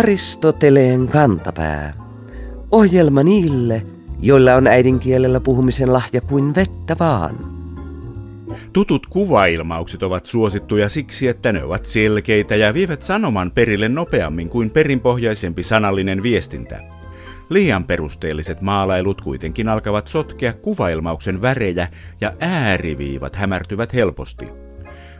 Aristoteleen kantapää. Ohjelma niille, joilla on äidinkielellä puhumisen lahja kuin vettä vaan. Tutut kuvailmaukset ovat suosittuja siksi, että ne ovat selkeitä ja vievät sanoman perille nopeammin kuin perinpohjaisempi sanallinen viestintä. Liian perusteelliset maalailut kuitenkin alkavat sotkea kuvailmauksen värejä ja ääriviivat hämärtyvät helposti.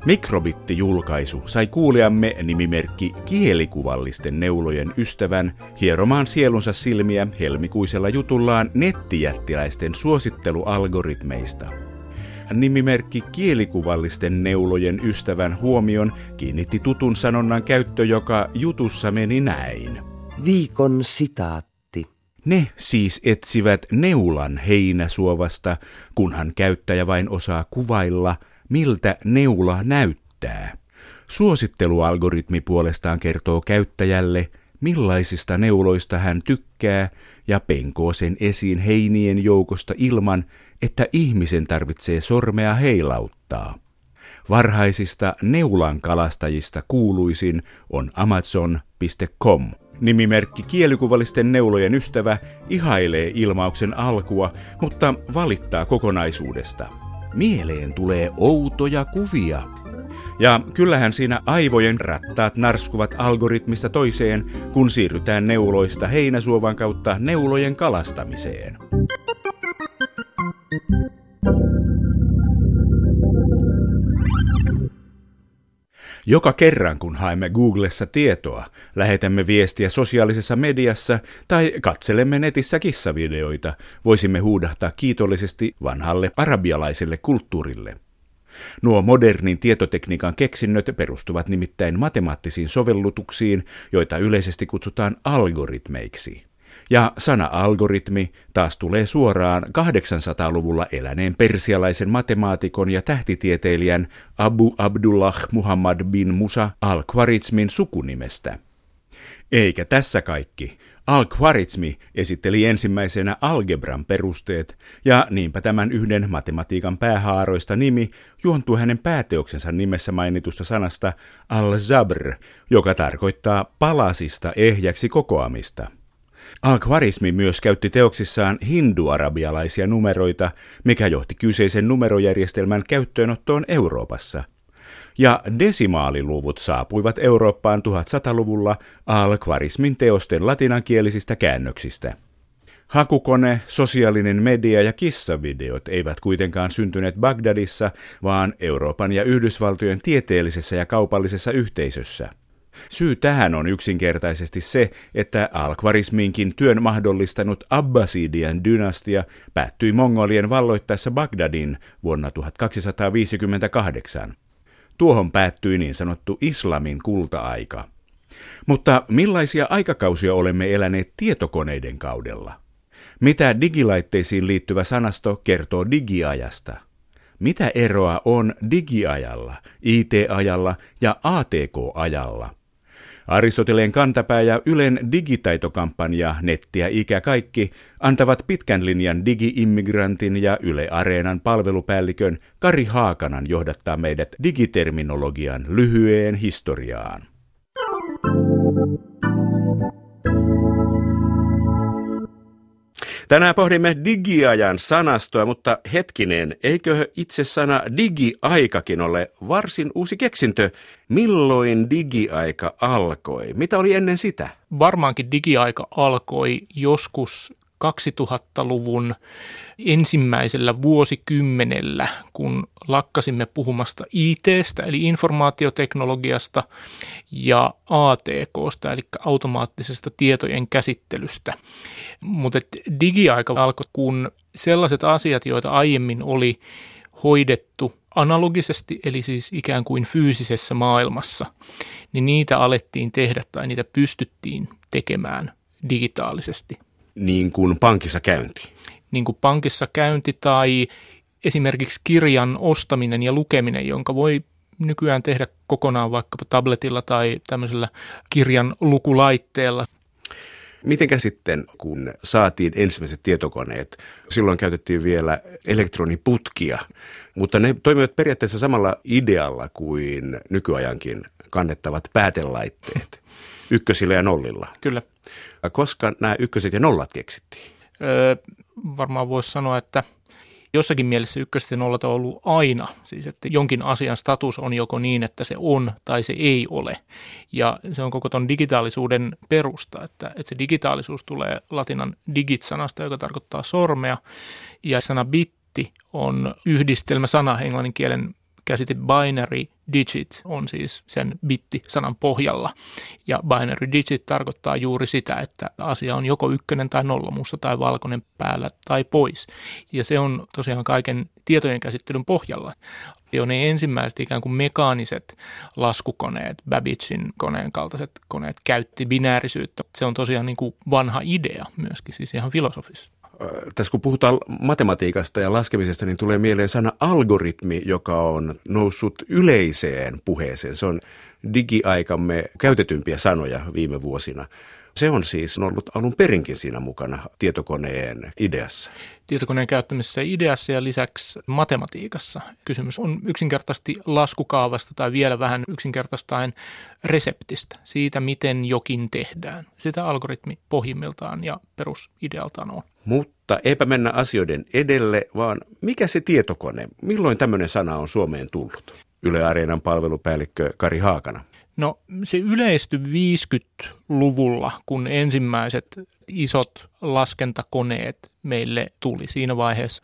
Mikrobitti-julkaisu sai kuulijamme nimimerkki kielikuvallisten neulojen ystävän hieromaan sielunsa silmiä helmikuisella jutullaan nettijättiläisten suosittelualgoritmeista. Nimimerkki kielikuvallisten neulojen ystävän huomion kiinnitti tutun sanonnan käyttö, joka jutussa meni näin. Viikon sitaatti. Ne siis etsivät neulan heinäsuovasta, kunhan käyttäjä vain osaa kuvailla – miltä neula näyttää. Suosittelualgoritmi puolestaan kertoo käyttäjälle, millaisista neuloista hän tykkää ja penkoo sen esiin heinien joukosta ilman, että ihmisen tarvitsee sormea heilauttaa. Varhaisista neulan kalastajista kuuluisin on Amazon.com. Nimimerkki kielikuvallisten neulojen ystävä ihailee ilmauksen alkua, mutta valittaa kokonaisuudesta – Mieleen tulee outoja kuvia. Ja kyllähän siinä aivojen rattaat narskuvat algoritmista toiseen, kun siirrytään neuloista heinäsuovan kautta neulojen kalastamiseen. Joka kerran, kun haemme Googlessa tietoa, lähetämme viestiä sosiaalisessa mediassa tai katselemme netissä kissavideoita, voisimme huudahtaa kiitollisesti vanhalle arabialaiselle kulttuurille. Nuo modernin tietotekniikan keksinnöt perustuvat nimittäin matemaattisiin sovellutuksiin, joita yleisesti kutsutaan algoritmeiksi. Ja sana algoritmi taas tulee suoraan 800-luvulla eläneen persialaisen matemaatikon ja tähtitieteilijän Abu Abdullah Muhammad bin Musa al-Khwarizmin sukunimestä. Eikä tässä kaikki. Al-Khwarizmi esitteli ensimmäisenä algebran perusteet, ja niinpä tämän yhden matematiikan päähaaroista nimi juontuu hänen pääteoksensa nimessä mainitusta sanasta al-zabr, joka tarkoittaa palasista ehjäksi kokoamista – Al-Khwarizmi myös käytti teoksissaan hinduarabialaisia numeroita, mikä johti kyseisen numerojärjestelmän käyttöönottoon Euroopassa. Ja desimaaliluvut saapuivat Eurooppaan 1100-luvulla Al-Khwarizmin teosten latinankielisistä käännöksistä. Hakukone, sosiaalinen media ja kissavideot eivät kuitenkaan syntyneet Bagdadissa, vaan Euroopan ja Yhdysvaltojen tieteellisessä ja kaupallisessa yhteisössä – Syy tähän on yksinkertaisesti se, että alkvarisminkin työn mahdollistanut Abbasidian dynastia päättyi mongolien valloittaessa Bagdadin vuonna 1258. Tuohon päättyi niin sanottu islamin kulta-aika. Mutta millaisia aikakausia olemme eläneet tietokoneiden kaudella? Mitä digilaitteisiin liittyvä sanasto kertoo digiajasta? Mitä eroa on digiajalla, IT-ajalla ja ATK-ajalla? Aristoteleen kantapää ja Ylen digitaitokampanja Nettiä ikä kaikki antavat pitkän linjan digi-immigrantin ja Yle Areenan palvelupäällikön Kari Haakanan johdattaa meidät digiterminologian lyhyeen historiaan. Tänään pohdimme digiajan sanastoa, mutta hetkinen, eikö itse sana digiaikakin ole varsin uusi keksintö? Milloin digiaika alkoi? Mitä oli ennen sitä? Varmaankin digiaika alkoi joskus 2000-luvun ensimmäisellä vuosikymmenellä, kun lakkasimme puhumasta ITstä, eli informaatioteknologiasta, ja ATKsta, eli automaattisesta tietojen käsittelystä. Mutta digiaika alkoi, kun sellaiset asiat, joita aiemmin oli hoidettu analogisesti, eli siis ikään kuin fyysisessä maailmassa, niin niitä alettiin tehdä tai niitä pystyttiin tekemään digitaalisesti – niin kuin pankissa käynti? Niin kuin pankissa käynti tai esimerkiksi kirjan ostaminen ja lukeminen, jonka voi nykyään tehdä kokonaan vaikkapa tabletilla tai tämmöisellä kirjan lukulaitteella. Mitenkä sitten, kun saatiin ensimmäiset tietokoneet, silloin käytettiin vielä elektroniputkia, mutta ne toimivat periaatteessa samalla idealla kuin nykyajankin kannettavat päätelaitteet. Ykkösillä ja nollilla. Kyllä. Koska nämä ykköset ja nollat keksittiin? Öö, varmaan voisi sanoa, että jossakin mielessä ykköset ja nollat on ollut aina. Siis että jonkin asian status on joko niin, että se on tai se ei ole. Ja se on koko tuon digitaalisuuden perusta, että, että se digitaalisuus tulee latinan digit-sanasta, joka tarkoittaa sormea. Ja sana bitti on yhdistelmä sana englannin kielen käsite binary digit on siis sen bitti-sanan pohjalla. Ja binary digit tarkoittaa juuri sitä, että asia on joko ykkönen tai nolla, musta tai valkoinen päällä tai pois. Ja se on tosiaan kaiken tietojen käsittelyn pohjalla. Jo ne ensimmäiset ikään kuin mekaaniset laskukoneet, Babbagein koneen kaltaiset koneet käytti binäärisyyttä. Se on tosiaan niin kuin vanha idea myöskin, siis ihan filosofisesti tässä kun puhutaan matematiikasta ja laskemisesta, niin tulee mieleen sana algoritmi, joka on noussut yleiseen puheeseen. Se on digiaikamme käytetympiä sanoja viime vuosina. Se on siis ollut alun perinkin siinä mukana tietokoneen ideassa. Tietokoneen käyttämisessä ideassa ja lisäksi matematiikassa. Kysymys on yksinkertaisesti laskukaavasta tai vielä vähän yksinkertaistaen reseptistä, siitä miten jokin tehdään. Sitä algoritmi pohjimmiltaan ja perusidealtaan on. Mutta eipä mennä asioiden edelle, vaan mikä se tietokone, milloin tämmöinen sana on Suomeen tullut? Yle Areenan palvelupäällikkö Kari Haakana. No se yleistyi 50-luvulla, kun ensimmäiset isot laskentakoneet meille tuli siinä vaiheessa.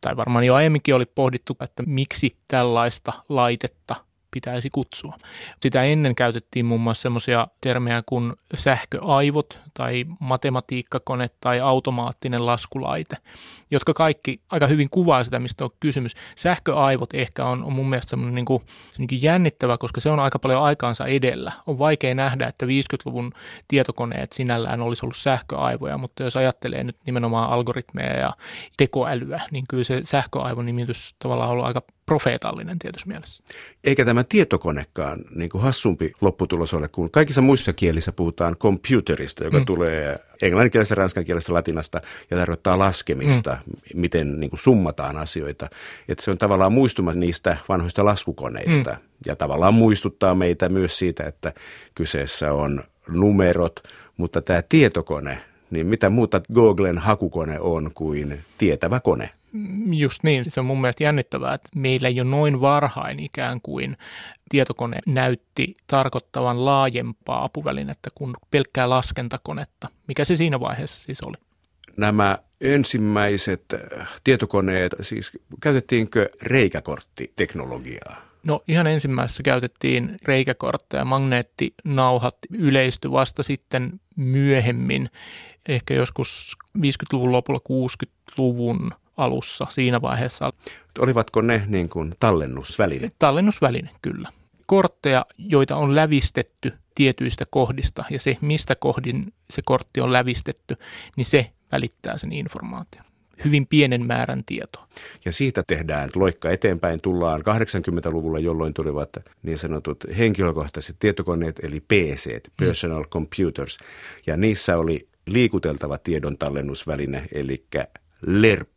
Tai varmaan jo aiemminkin oli pohdittu, että miksi tällaista laitetta pitäisi kutsua. Sitä ennen käytettiin muun muassa semmoisia termejä kuin sähköaivot tai matematiikkakone tai automaattinen laskulaite, jotka kaikki aika hyvin kuvaa sitä, mistä on kysymys. Sähköaivot ehkä on, on mun mielestä semmoinen niin kuin, niin jännittävä, koska se on aika paljon aikaansa edellä. On vaikea nähdä, että 50-luvun tietokoneet sinällään olisi ollut sähköaivoja, mutta jos ajattelee nyt nimenomaan algoritmeja ja tekoälyä, niin kyllä se sähköaivon nimitys tavallaan on ollut aika profeetallinen tietyssä mielessä. Eikä tämä tietokonekaan niin kuin hassumpi lopputulos ole, kun kaikissa muissa kielissä puhutaan computerista, joka mm. tulee englanninkielessä, ranskankielessä, latinasta ja tarkoittaa laskemista, mm. miten niin kuin summataan asioita. Että se on tavallaan muistuma niistä vanhoista laskukoneista mm. ja tavallaan muistuttaa meitä myös siitä, että kyseessä on numerot, mutta tämä tietokone, niin mitä muuta Googlen hakukone on kuin tietävä kone? Just niin, se on mun mielestä jännittävää, että meillä jo noin varhain ikään kuin tietokone näytti tarkoittavan laajempaa apuvälinettä kuin pelkkää laskentakonetta. Mikä se siinä vaiheessa siis oli? Nämä ensimmäiset äh, tietokoneet, siis käytettiinkö reikäkorttiteknologiaa? No ihan ensimmäisessä käytettiin reikäkortteja, magneettinauhat yleisty vasta sitten myöhemmin, ehkä joskus 50-luvun lopulla 60-luvun alussa siinä vaiheessa. Olivatko ne niin kuin tallennusväline? Tallennusväline, kyllä. Kortteja, joita on lävistetty tietyistä kohdista ja se, mistä kohdin se kortti on lävistetty, niin se välittää sen informaation hyvin pienen määrän tietoa. Ja siitä tehdään loikka eteenpäin. Tullaan 80-luvulla, jolloin tulivat niin sanotut henkilökohtaiset tietokoneet, eli PC. Personal mm. Computers. Ja niissä oli liikuteltava tiedon tallennusväline, eli LERP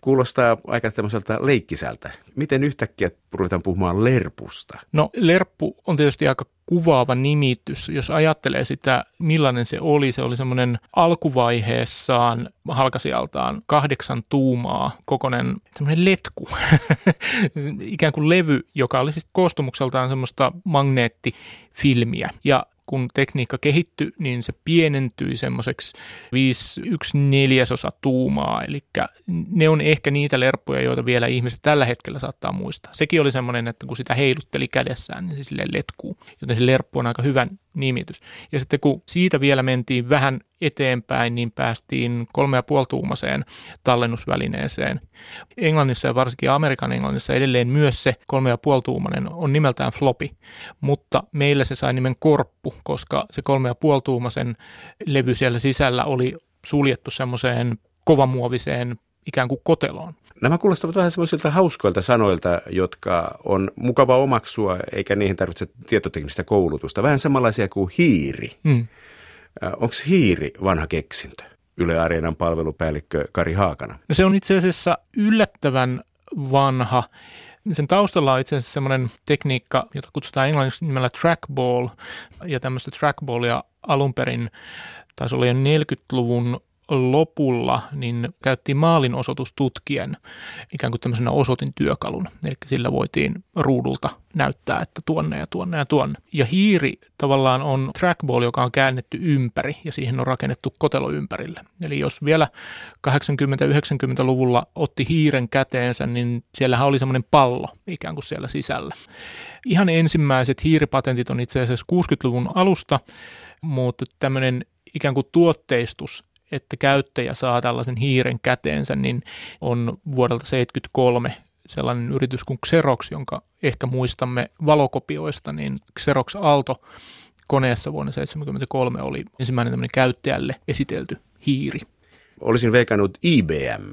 Kuulostaa aika tämmöiseltä leikkisältä. Miten yhtäkkiä ruvetaan puhumaan lerpusta? No lerppu on tietysti aika kuvaava nimitys. Jos ajattelee sitä, millainen se oli, se oli semmoinen alkuvaiheessaan halkasijaltaan kahdeksan tuumaa kokonen semmoinen letku, ikään kuin levy, joka oli siis koostumukseltaan semmoista magneettifilmiä. Ja kun tekniikka kehittyi, niin se pienentyi semmoiseksi 5 1 neljäsosa tuumaa, eli ne on ehkä niitä lerppuja, joita vielä ihmiset tällä hetkellä saattaa muistaa. Sekin oli semmoinen, että kun sitä heilutteli kädessään, niin se sille letkuu, joten se lerppu on aika hyvä nimitys. Ja sitten kun siitä vielä mentiin vähän eteenpäin, niin päästiin kolme ja tuumaseen tallennusvälineeseen. Englannissa ja varsinkin Amerikan englannissa edelleen myös se kolme ja tuumanen on nimeltään floppy, mutta meillä se sai nimen korppu, koska se kolme ja tuumasen levy siellä sisällä oli suljettu semmoiseen kovamuoviseen ikään kuin koteloon. Nämä kuulostavat vähän semmoisilta hauskoilta sanoilta, jotka on mukava omaksua, eikä niihin tarvitse tietoteknistä koulutusta. Vähän samanlaisia kuin hiiri. Mm. Onko hiiri vanha keksintö? Yle Areenan palvelupäällikkö Kari Haakana. No se on itse asiassa yllättävän vanha. Sen taustalla on itse asiassa semmoinen tekniikka, jota kutsutaan englanniksi nimellä trackball, ja tämmöistä trackballia alun perin taisi olla jo 40-luvun lopulla niin käyttiin maalinosoitustutkien ikään kuin tämmöisenä osoitin työkalun. Eli sillä voitiin ruudulta näyttää, että tuonne ja tuonne ja tuonne. Ja hiiri tavallaan on trackball, joka on käännetty ympäri ja siihen on rakennettu kotelo ympärille. Eli jos vielä 80-90-luvulla otti hiiren käteensä, niin siellähän oli semmoinen pallo ikään kuin siellä sisällä. Ihan ensimmäiset hiiripatentit on itse asiassa 60-luvun alusta, mutta tämmöinen ikään kuin tuotteistus että käyttäjä saa tällaisen hiiren käteensä, niin on vuodelta 1973 sellainen yritys kuin Xerox, jonka ehkä muistamme valokopioista, niin Xerox Alto koneessa vuonna 1973 oli ensimmäinen tämmöinen käyttäjälle esitelty hiiri. Olisin veikannut IBM,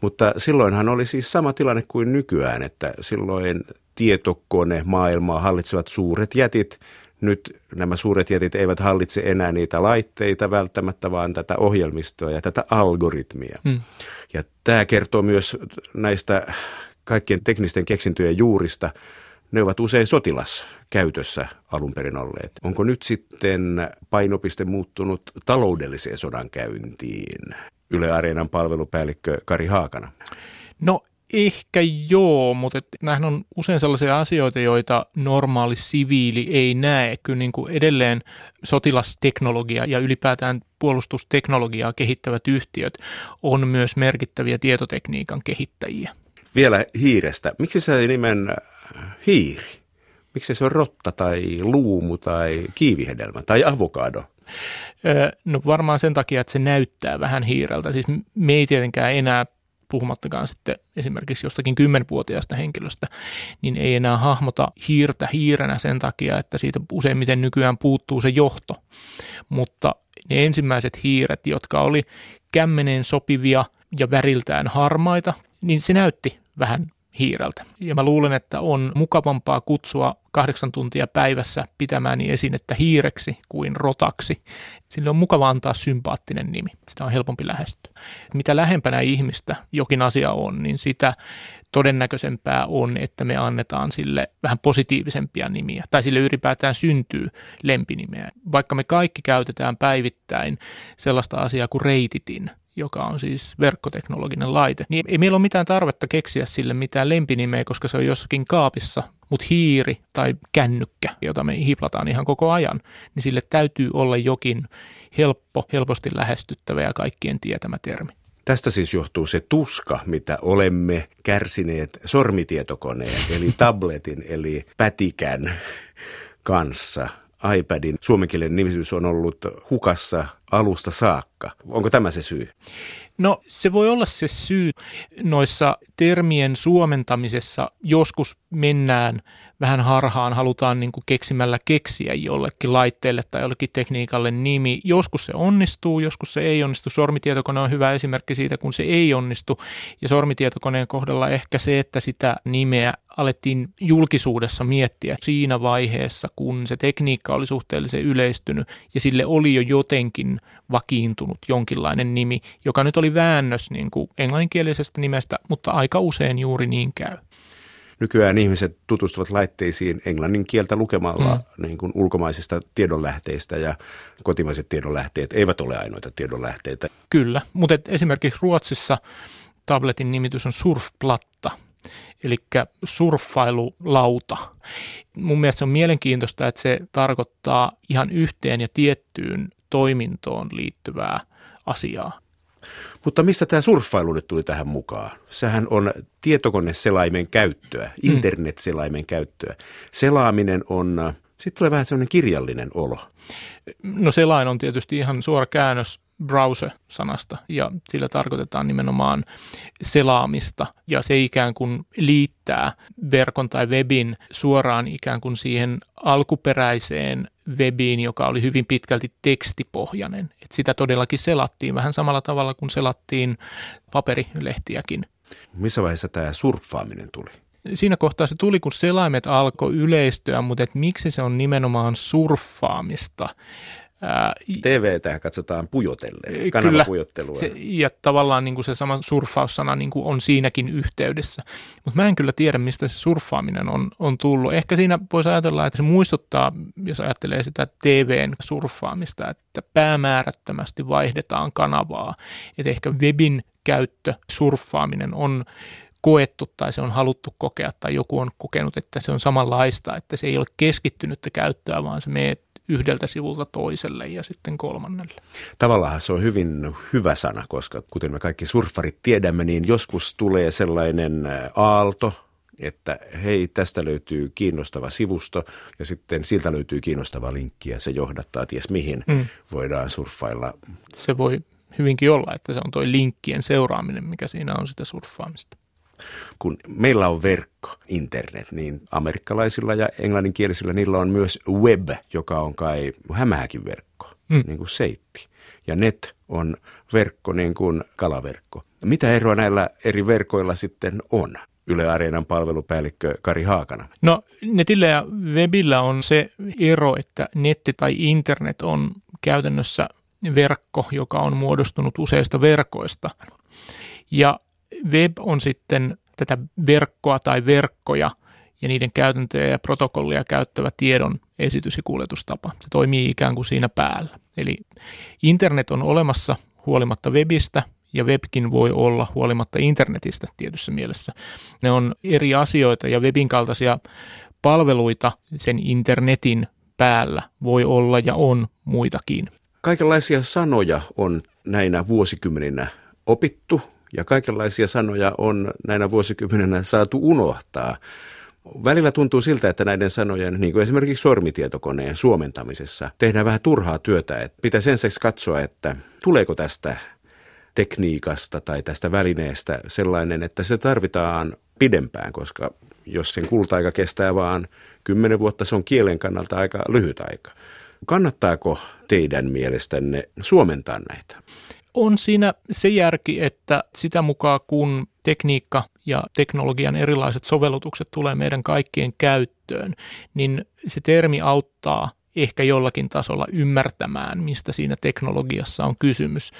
mutta silloinhan oli siis sama tilanne kuin nykyään, että silloin tietokone maailmaa hallitsevat suuret jätit, nyt nämä suuret jätit eivät hallitse enää niitä laitteita välttämättä, vaan tätä ohjelmistoa ja tätä algoritmia. Mm. Ja tämä kertoo myös näistä kaikkien teknisten keksintöjen juurista. Ne ovat usein sotilaskäytössä alun perin olleet. Onko nyt sitten painopiste muuttunut taloudelliseen sodankäyntiin? Yle Areenan palvelupäällikkö Kari Haakana. No Ehkä joo, mutta nämähän on usein sellaisia asioita, joita normaali siviili ei näe. Kyllä niin kuin edelleen sotilasteknologia ja ylipäätään puolustusteknologiaa kehittävät yhtiöt on myös merkittäviä tietotekniikan kehittäjiä. Vielä hiirestä. Miksi se nimen äh, hiiri? Miksi se on rotta tai luumu tai kiivihedelmä tai avokado? No varmaan sen takia, että se näyttää vähän hiireltä. Siis me ei tietenkään enää puhumattakaan sitten esimerkiksi jostakin kymmenvuotiaasta henkilöstä, niin ei enää hahmota hiirtä hiirenä sen takia, että siitä useimmiten nykyään puuttuu se johto. Mutta ne ensimmäiset hiiret, jotka oli kämmeneen sopivia ja väriltään harmaita, niin se näytti vähän hiireltä. Ja mä luulen, että on mukavampaa kutsua kahdeksan tuntia päivässä pitämääni esinettä hiireksi kuin rotaksi. Sille on mukava antaa sympaattinen nimi. Sitä on helpompi lähestyä. Mitä lähempänä ihmistä jokin asia on, niin sitä todennäköisempää on, että me annetaan sille vähän positiivisempia nimiä, tai sille ylipäätään syntyy lempinimeä. Vaikka me kaikki käytetään päivittäin sellaista asiaa kuin reititin, joka on siis verkkoteknologinen laite, niin ei meillä ole mitään tarvetta keksiä sille mitään lempinimeä, koska se on jossakin kaapissa, mutta hiiri tai kännykkä, jota me hiplataan ihan koko ajan, niin sille täytyy olla jokin helppo, helposti lähestyttävä ja kaikkien tietämä termi. Tästä siis johtuu se tuska, mitä olemme kärsineet sormitietokoneen, eli tabletin, eli pätikän kanssa iPadin suomenkielinen nimitys on ollut hukassa alusta saakka. Onko tämä se syy? No se voi olla se syy noissa termien suomentamisessa. Joskus mennään vähän harhaan, halutaan niin kuin keksimällä keksiä jollekin laitteelle tai jollekin tekniikalle nimi. Joskus se onnistuu, joskus se ei onnistu. Sormitietokone on hyvä esimerkki siitä, kun se ei onnistu. Ja sormitietokoneen kohdalla ehkä se, että sitä nimeä alettiin julkisuudessa miettiä siinä vaiheessa, kun se tekniikka oli suhteellisen yleistynyt ja sille oli jo jotenkin vakiintunut jonkinlainen nimi, joka nyt oli väännös niin kuin englanninkielisestä nimestä, mutta aika usein juuri niin käy. Nykyään ihmiset tutustuvat laitteisiin englannin kieltä lukemalla mm. niin kuin ulkomaisista tiedonlähteistä ja kotimaiset tiedonlähteet eivät ole ainoita tiedonlähteitä. Kyllä, mutta esimerkiksi Ruotsissa tabletin nimitys on surfplatta, eli surffailulauta. Mun mielestä se on mielenkiintoista, että se tarkoittaa ihan yhteen ja tiettyyn toimintoon liittyvää asiaa. Mutta missä tämä surffailu nyt tuli tähän mukaan? Sehän on tietokoneselaimen käyttöä, mm. internetselaimen käyttöä. Selaaminen on, sitten tulee vähän sellainen kirjallinen olo. No selain on tietysti ihan suora käännös browser-sanasta ja sillä tarkoitetaan nimenomaan selaamista ja se ikään kuin liittää verkon tai webin suoraan ikään kuin siihen alkuperäiseen webiin, joka oli hyvin pitkälti tekstipohjainen. Et sitä todellakin selattiin vähän samalla tavalla kuin selattiin paperilehtiäkin. Missä vaiheessa tämä surffaaminen tuli? Siinä kohtaa se tuli, kun selaimet alkoi yleistyä, mutta et miksi se on nimenomaan surffaamista? TVtä katsotaan pujotellen, kanavapujottelua. Se, ja tavallaan niin kuin se sama surffaussana niin kuin on siinäkin yhteydessä. Mutta mä en kyllä tiedä, mistä se surffaaminen on, on tullut. Ehkä siinä voisi ajatella, että se muistuttaa, jos ajattelee sitä TVn surffaamista, että päämäärättömästi vaihdetaan kanavaa. Että ehkä webin käyttö, surffaaminen on koettu tai se on haluttu kokea tai joku on kokenut, että se on samanlaista, että se ei ole keskittynyttä käyttöä, vaan se menee yhdeltä sivulta toiselle ja sitten kolmannelle. Tavallaan se on hyvin hyvä sana, koska kuten me kaikki surffarit tiedämme, niin joskus tulee sellainen aalto, että hei, tästä löytyy kiinnostava sivusto ja sitten siltä löytyy kiinnostava linkki ja se johdattaa ties mihin mm. voidaan surffailla. Se voi hyvinkin olla, että se on tuo linkkien seuraaminen, mikä siinä on sitä surffaamista kun meillä on verkko, internet, niin amerikkalaisilla ja englanninkielisillä niillä on myös web, joka on kai hämähäkin verkko, mm. niin kuin seitti. Ja net on verkko niin kuin kalaverkko. Mitä eroa näillä eri verkoilla sitten on? Yle Areenan palvelupäällikkö Kari Haakana. No netillä ja webillä on se ero, että netti tai internet on käytännössä verkko, joka on muodostunut useista verkoista. Ja web on sitten tätä verkkoa tai verkkoja ja niiden käytäntöjä ja protokollia käyttävä tiedon esitys- ja kuljetustapa. Se toimii ikään kuin siinä päällä. Eli internet on olemassa huolimatta webistä ja webkin voi olla huolimatta internetistä tietyssä mielessä. Ne on eri asioita ja webin kaltaisia palveluita sen internetin päällä voi olla ja on muitakin. Kaikenlaisia sanoja on näinä vuosikymmeninä opittu ja kaikenlaisia sanoja on näinä vuosikymmeninä saatu unohtaa. Välillä tuntuu siltä, että näiden sanojen, niin kuin esimerkiksi sormitietokoneen suomentamisessa, tehdään vähän turhaa työtä. Että pitäisi ensin katsoa, että tuleeko tästä tekniikasta tai tästä välineestä sellainen, että se tarvitaan pidempään, koska jos sen kulta-aika kestää vaan kymmenen vuotta, se on kielen kannalta aika lyhyt aika. Kannattaako teidän mielestänne suomentaa näitä? On siinä se järki, että sitä mukaan kun tekniikka ja teknologian erilaiset sovellutukset tulee meidän kaikkien käyttöön, niin se termi auttaa ehkä jollakin tasolla ymmärtämään, mistä siinä teknologiassa on kysymys.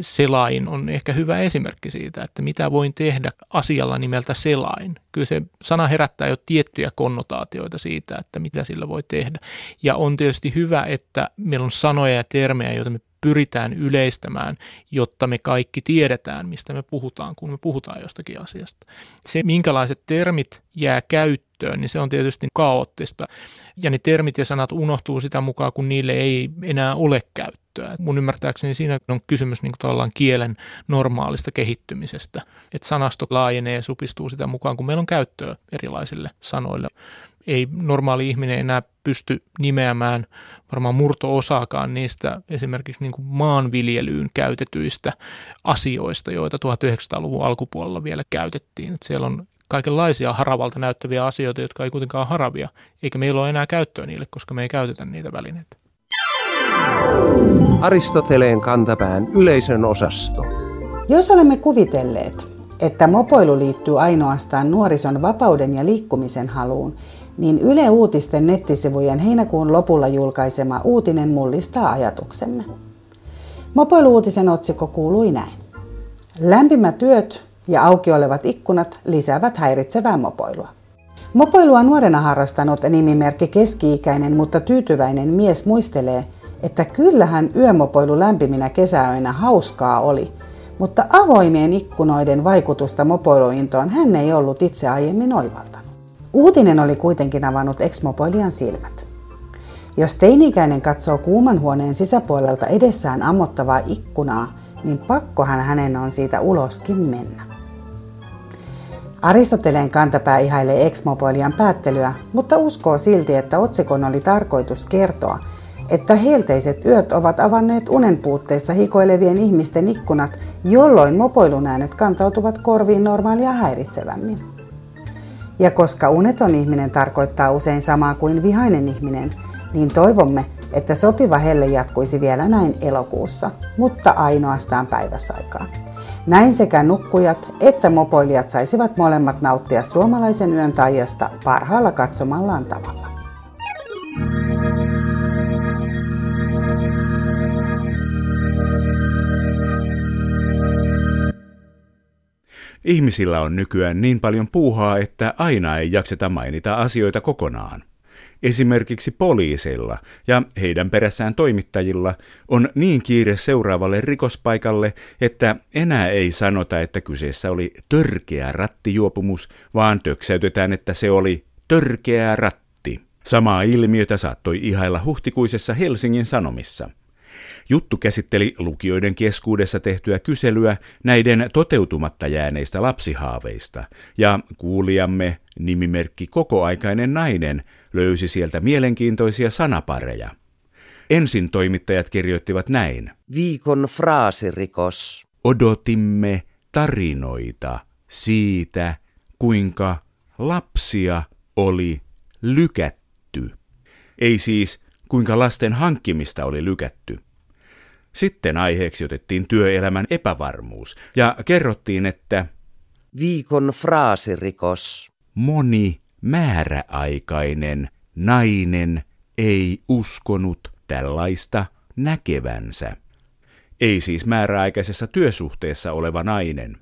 Selain on ehkä hyvä esimerkki siitä, että mitä voin tehdä asialla nimeltä selain. Kyllä se sana herättää jo tiettyjä konnotaatioita siitä, että mitä sillä voi tehdä. Ja on tietysti hyvä, että meillä on sanoja ja termejä, joita me pyritään yleistämään, jotta me kaikki tiedetään, mistä me puhutaan, kun me puhutaan jostakin asiasta. Se, minkälaiset termit jää käyttöön, niin se on tietysti kaoottista. Ja ne termit ja sanat unohtuu sitä mukaan, kun niille ei enää ole käyttöä. Mun ymmärtääkseni siinä on kysymys niin tavallaan kielen normaalista kehittymisestä. Että sanasto laajenee ja supistuu sitä mukaan, kun meillä on käyttöä erilaisille sanoille ei normaali ihminen enää pysty nimeämään varmaan murto-osaakaan niistä esimerkiksi niin kuin maanviljelyyn käytetyistä asioista, joita 1900-luvun alkupuolella vielä käytettiin. Että siellä on kaikenlaisia haravalta näyttäviä asioita, jotka ei kuitenkaan haravia, eikä meillä ole enää käyttöä niille, koska me ei käytetä niitä välineitä. Aristoteleen kantapään yleisön osasto. Jos olemme kuvitelleet, että mopoilu liittyy ainoastaan nuorison vapauden ja liikkumisen haluun, niin Yle Uutisten nettisivujen heinäkuun lopulla julkaisema uutinen mullistaa ajatuksemme. Mopoiluutisen otsikko kuului näin. Lämpimät työt ja auki olevat ikkunat lisäävät häiritsevää mopoilua. Mopoilua nuorena harrastanut nimimerkki keski-ikäinen, mutta tyytyväinen mies muistelee, että kyllähän yömopoilu lämpiminä kesäöinä hauskaa oli, mutta avoimien ikkunoiden vaikutusta mopoiluintoon hän ei ollut itse aiemmin oivaltanut. Uutinen oli kuitenkin avannut eksmopoilian silmät. Jos teini-ikäinen katsoo kuuman huoneen sisäpuolelta edessään ammottavaa ikkunaa, niin pakkohan hänen on siitä uloskin mennä. Aristoteleen kantapää ihailee eksmopoilian päättelyä, mutta uskoo silti, että otsikon oli tarkoitus kertoa, että helteiset yöt ovat avanneet unen puutteessa hikoilevien ihmisten ikkunat, jolloin mopoilun äänet kantautuvat korviin normaalia häiritsevämmin. Ja koska uneton ihminen tarkoittaa usein samaa kuin vihainen ihminen, niin toivomme, että sopiva helle jatkuisi vielä näin elokuussa, mutta ainoastaan päiväsaikaan. Näin sekä nukkujat että mopoilijat saisivat molemmat nauttia suomalaisen yön taijasta parhaalla katsomallaan tavalla. Ihmisillä on nykyään niin paljon puuhaa, että aina ei jakseta mainita asioita kokonaan. Esimerkiksi poliiseilla ja heidän perässään toimittajilla on niin kiire seuraavalle rikospaikalle, että enää ei sanota, että kyseessä oli törkeä rattijuopumus, vaan töksäytetään, että se oli törkeä ratti. Samaa ilmiötä saattoi ihailla huhtikuisessa Helsingin Sanomissa – Juttu käsitteli lukijoiden keskuudessa tehtyä kyselyä näiden toteutumatta jääneistä lapsihaaveista, ja kuulijamme nimimerkki kokoaikainen nainen löysi sieltä mielenkiintoisia sanapareja. Ensin toimittajat kirjoittivat näin. Viikon fraasirikos. Odotimme tarinoita siitä, kuinka lapsia oli lykätty. Ei siis kuinka lasten hankkimista oli lykätty. Sitten aiheeksi otettiin työelämän epävarmuus ja kerrottiin, että Viikon fraasirikos. Moni määräaikainen nainen ei uskonut tällaista näkevänsä. Ei siis määräaikaisessa työsuhteessa oleva nainen.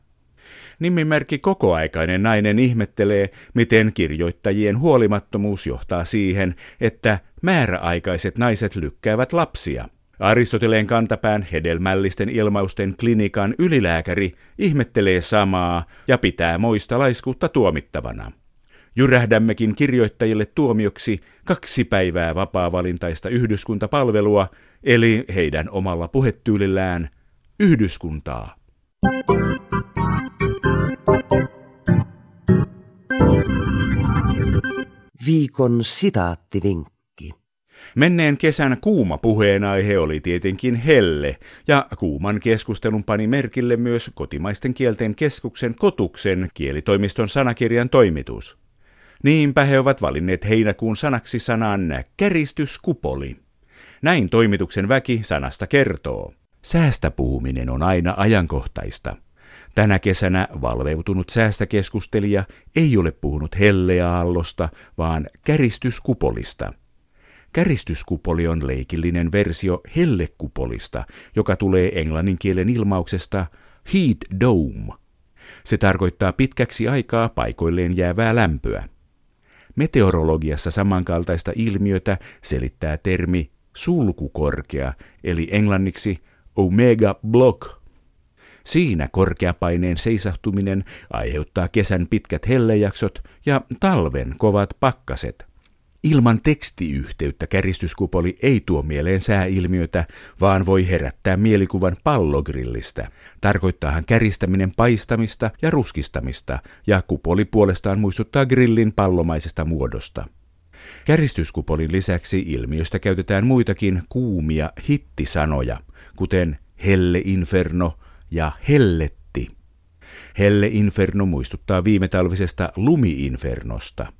Nimimerkki kokoaikainen nainen ihmettelee, miten kirjoittajien huolimattomuus johtaa siihen, että määräaikaiset naiset lykkäävät lapsia – Aristoteleen kantapään hedelmällisten ilmausten klinikan ylilääkäri ihmettelee samaa ja pitää moista laiskuutta tuomittavana. Jyrähdämmekin kirjoittajille tuomioksi kaksi päivää vapaa-valintaista yhdyskuntapalvelua, eli heidän omalla puhetyylillään yhdyskuntaa. Viikon sitaattivinkki. Menneen kesän kuuma puheenaihe oli tietenkin helle, ja kuuman keskustelun pani merkille myös kotimaisten kielten keskuksen kotuksen kielitoimiston sanakirjan toimitus. Niinpä he ovat valinneet heinäkuun sanaksi sanan käristyskupoli. Näin toimituksen väki sanasta kertoo. Säästä puhuminen on aina ajankohtaista. Tänä kesänä valveutunut säästäkeskustelija ei ole puhunut helleaallosta, vaan käristyskupolista – Käristyskupoli on leikillinen versio hellekupolista, joka tulee englannin kielen ilmauksesta heat dome. Se tarkoittaa pitkäksi aikaa paikoilleen jäävää lämpöä. Meteorologiassa samankaltaista ilmiötä selittää termi sulkukorkea, eli englanniksi omega block. Siinä korkeapaineen seisahtuminen aiheuttaa kesän pitkät hellejaksot ja talven kovat pakkaset. Ilman tekstiyhteyttä käristyskupoli ei tuo mieleen sääilmiötä, vaan voi herättää mielikuvan pallogrillistä. Tarkoittaahan käristäminen paistamista ja ruskistamista, ja kupoli puolestaan muistuttaa grillin pallomaisesta muodosta. Käristyskupolin lisäksi ilmiöstä käytetään muitakin kuumia hittisanoja, kuten helle inferno ja helletti. Helle inferno muistuttaa viime talvisesta lumiinfernosta –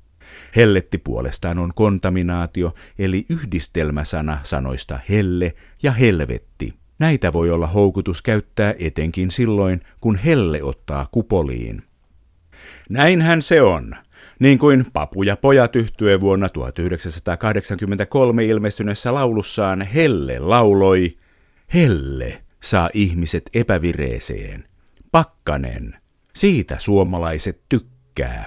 Helletti puolestaan on kontaminaatio, eli yhdistelmäsana sanoista helle ja helvetti. Näitä voi olla houkutus käyttää etenkin silloin, kun helle ottaa kupoliin. Näinhän se on. Niin kuin Papu ja pojat yhtye vuonna 1983 ilmestyneessä laulussaan Helle lauloi, Helle saa ihmiset epävireeseen. Pakkanen, siitä suomalaiset tykkää.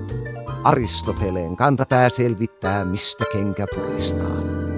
Aristoteleen kantapää selvittää, mistä kenkä puristaa.